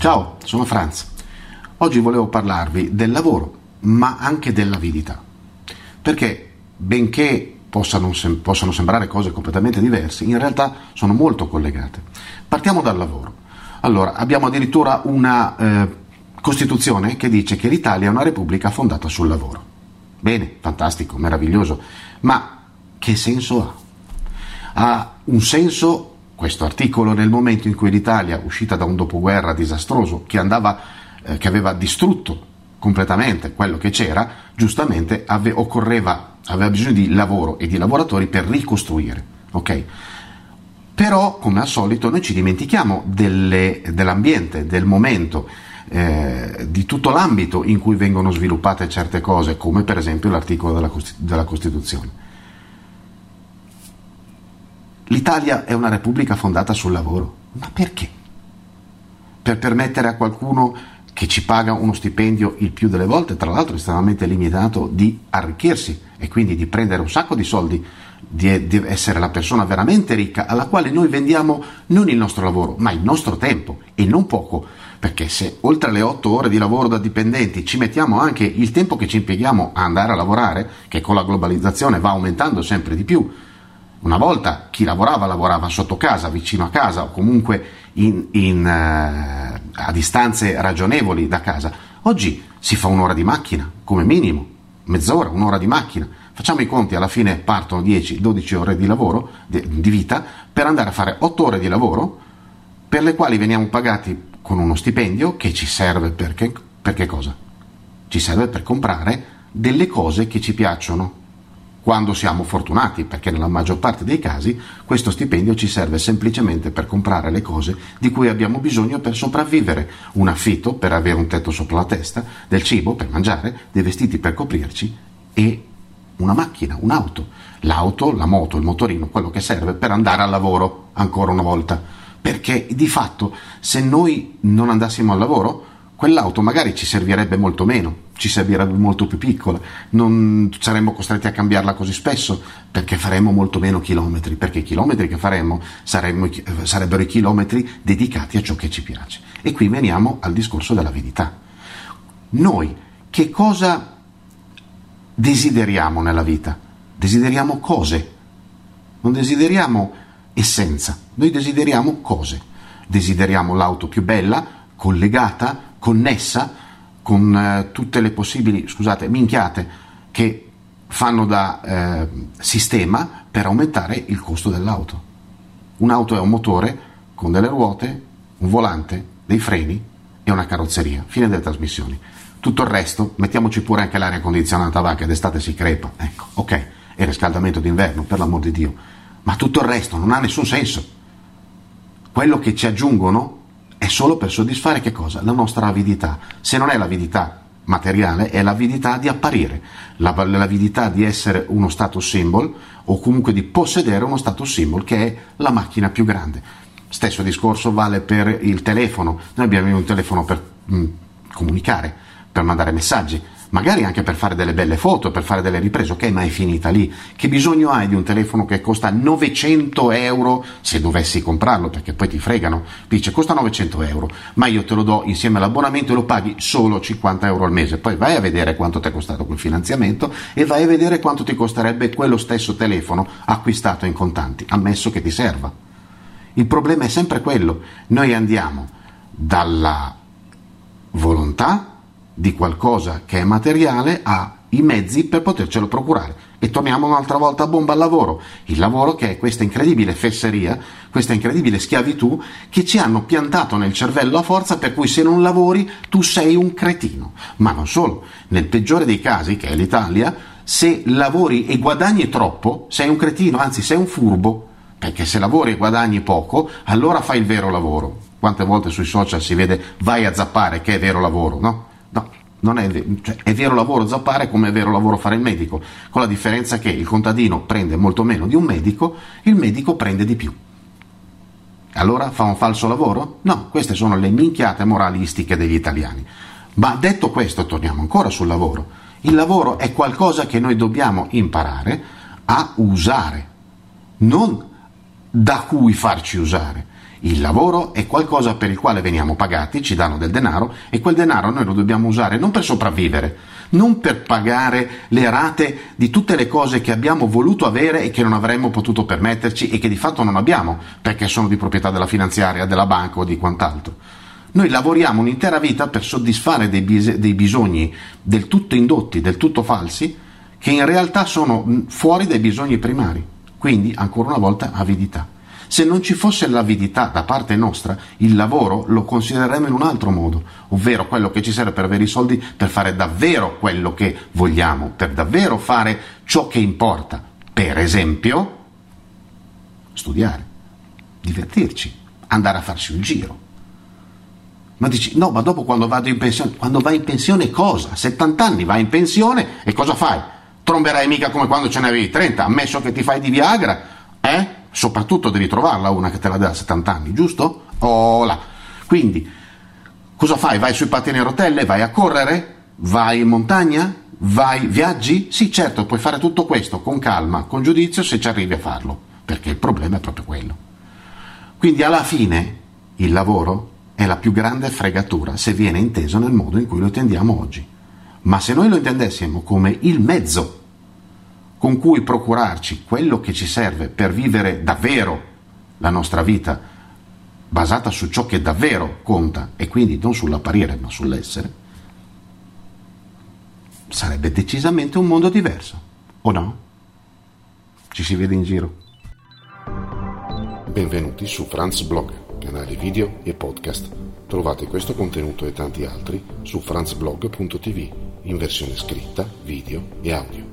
Ciao, sono Franz. Oggi volevo parlarvi del lavoro, ma anche dell'avidità. Perché, benché possano, sem- possano sembrare cose completamente diverse, in realtà sono molto collegate. Partiamo dal lavoro. Allora, abbiamo addirittura una eh, Costituzione che dice che l'Italia è una repubblica fondata sul lavoro. Bene, fantastico, meraviglioso, ma che senso ha? Ha un senso questo articolo nel momento in cui l'Italia, uscita da un dopoguerra disastroso che, andava, eh, che aveva distrutto completamente quello che c'era, giustamente ave, occorreva, aveva bisogno di lavoro e di lavoratori per ricostruire. Okay? Però, come al solito, noi ci dimentichiamo delle, dell'ambiente, del momento, eh, di tutto l'ambito in cui vengono sviluppate certe cose, come per esempio l'articolo della, della Costituzione. L'Italia è una repubblica fondata sul lavoro. Ma perché? Per permettere a qualcuno che ci paga uno stipendio il più delle volte, tra l'altro estremamente limitato, di arricchirsi e quindi di prendere un sacco di soldi, di, di essere la persona veramente ricca alla quale noi vendiamo non il nostro lavoro, ma il nostro tempo e non poco, perché se oltre alle otto ore di lavoro da dipendenti ci mettiamo anche il tempo che ci impieghiamo a andare a lavorare, che con la globalizzazione va aumentando sempre di più, una volta chi lavorava lavorava sotto casa, vicino a casa o comunque in, in, eh, a distanze ragionevoli da casa. Oggi si fa un'ora di macchina, come minimo, mezz'ora, un'ora di macchina. Facciamo i conti, alla fine partono 10-12 ore di lavoro, di, vita, per andare a fare 8 ore di lavoro, per le quali veniamo pagati con uno stipendio che ci serve perché, perché cosa? Ci serve per comprare delle cose che ci piacciono, quando siamo fortunati, perché nella maggior parte dei casi questo stipendio ci serve semplicemente per comprare le cose di cui abbiamo bisogno per sopravvivere, un affitto per avere un tetto sopra la testa, del cibo per mangiare, dei vestiti per coprirci e una macchina, un'auto, l'auto, la moto, il motorino, quello che serve per andare al lavoro ancora una volta. Perché di fatto se noi non andassimo al lavoro, quell'auto magari ci servirebbe molto meno, ci servirebbe molto più piccola, non saremmo costretti a cambiarla così spesso perché faremmo molto meno chilometri, perché i chilometri che faremmo saremmo, sarebbero i chilometri dedicati a ciò che ci piace. E qui veniamo al discorso dell'avidità. Noi che cosa desideriamo nella vita? Desideriamo cose, non desideriamo essenza, noi desideriamo cose. Desideriamo l'auto più bella, collegata, connessa con eh, tutte le possibili, scusate, minchiate che fanno da eh, sistema per aumentare il costo dell'auto. Un'auto è un motore con delle ruote, un volante, dei freni e una carrozzeria, fine delle trasmissioni. Tutto il resto, mettiamoci pure anche l'aria condizionata, va che d'estate si crepa, ecco, ok, e riscaldamento d'inverno, per l'amor di Dio, ma tutto il resto non ha nessun senso. Quello che ci aggiungono è solo per soddisfare che cosa? La nostra avidità. Se non è l'avidità materiale, è l'avidità di apparire, l'avidità di essere uno status symbol o comunque di possedere uno status symbol che è la macchina più grande. Stesso discorso vale per il telefono. Noi abbiamo un telefono per mh, mm, comunicare, per mandare messaggi magari anche per fare delle belle foto, per fare delle riprese, ok, ma è finita lì. Che bisogno hai di un telefono che costa 900 euro se dovessi comprarlo, perché poi ti fregano, dice costa 900 euro, ma io te lo do insieme all'abbonamento e lo paghi solo 50 euro al mese, poi vai a vedere quanto ti è costato quel finanziamento e vai a vedere quanto ti costerebbe quello stesso telefono acquistato in contanti, ammesso che ti serva. Il problema è sempre quello, noi andiamo dalla volontà di qualcosa che è materiale ha i mezzi per potercelo procurare. E torniamo un'altra volta a bomba al lavoro. Il lavoro che è questa incredibile fesseria, questa incredibile schiavitù che ci hanno piantato nel cervello a forza per cui se non lavori tu sei un cretino. Ma non solo, nel peggiore dei casi, che è l'Italia, se lavori e guadagni troppo, sei un cretino, anzi sei un furbo, perché se lavori e guadagni poco, allora fai il vero lavoro. Quante volte sui social si vede vai a zappare che è vero lavoro, no? No, non è, cioè, è vero lavoro zappare come è vero lavoro fare il medico, con la differenza che il contadino prende molto meno di un medico, il medico prende di più. Allora fa un falso lavoro? No, queste sono le minchiate moralistiche degli italiani. Ma detto questo, torniamo ancora sul lavoro. Il lavoro è qualcosa che noi dobbiamo imparare a usare, non da cui farci usare. Il lavoro è qualcosa per il quale veniamo pagati, ci danno del denaro e quel denaro noi lo dobbiamo usare non per sopravvivere, non per pagare le rate di tutte le cose che abbiamo voluto avere e che non avremmo potuto permetterci e che di fatto non abbiamo perché sono di proprietà della finanziaria, della banca o di quant'altro. Noi lavoriamo un'intera vita per soddisfare dei, bis- dei bisogni del tutto indotti, del tutto falsi, che in realtà sono fuori dai bisogni primari. Quindi, ancora una volta, avidità. Se non ci fosse l'avidità da parte nostra, il lavoro lo considereremmo in un altro modo, ovvero quello che ci serve per avere i soldi per fare davvero quello che vogliamo, per davvero fare ciò che importa. Per esempio, studiare, divertirci, andare a farsi un giro. Ma dici, no, ma dopo quando vado in pensione, quando vai in pensione cosa? A 70 anni vai in pensione e cosa fai? Tromberai mica come quando ce ne avevi 30, ammesso che ti fai di Viagra, eh? Soprattutto devi trovarla una che te la dà a 70 anni, giusto? Oh. Quindi, cosa fai? Vai sui pattini a rotelle? Vai a correre? Vai in montagna? Vai, viaggi? Sì, certo, puoi fare tutto questo con calma, con giudizio se ci arrivi a farlo, perché il problema è proprio quello. Quindi alla fine il lavoro è la più grande fregatura se viene inteso nel modo in cui lo intendiamo oggi. Ma se noi lo intendessimo come il mezzo con cui procurarci quello che ci serve per vivere davvero la nostra vita basata su ciò che davvero conta e quindi non sull'apparire ma sull'essere, sarebbe decisamente un mondo diverso, o no? Ci si vede in giro. Benvenuti su Franz Blog, canale video e podcast. Trovate questo contenuto e tanti altri su franzblog.tv in versione scritta, video e audio.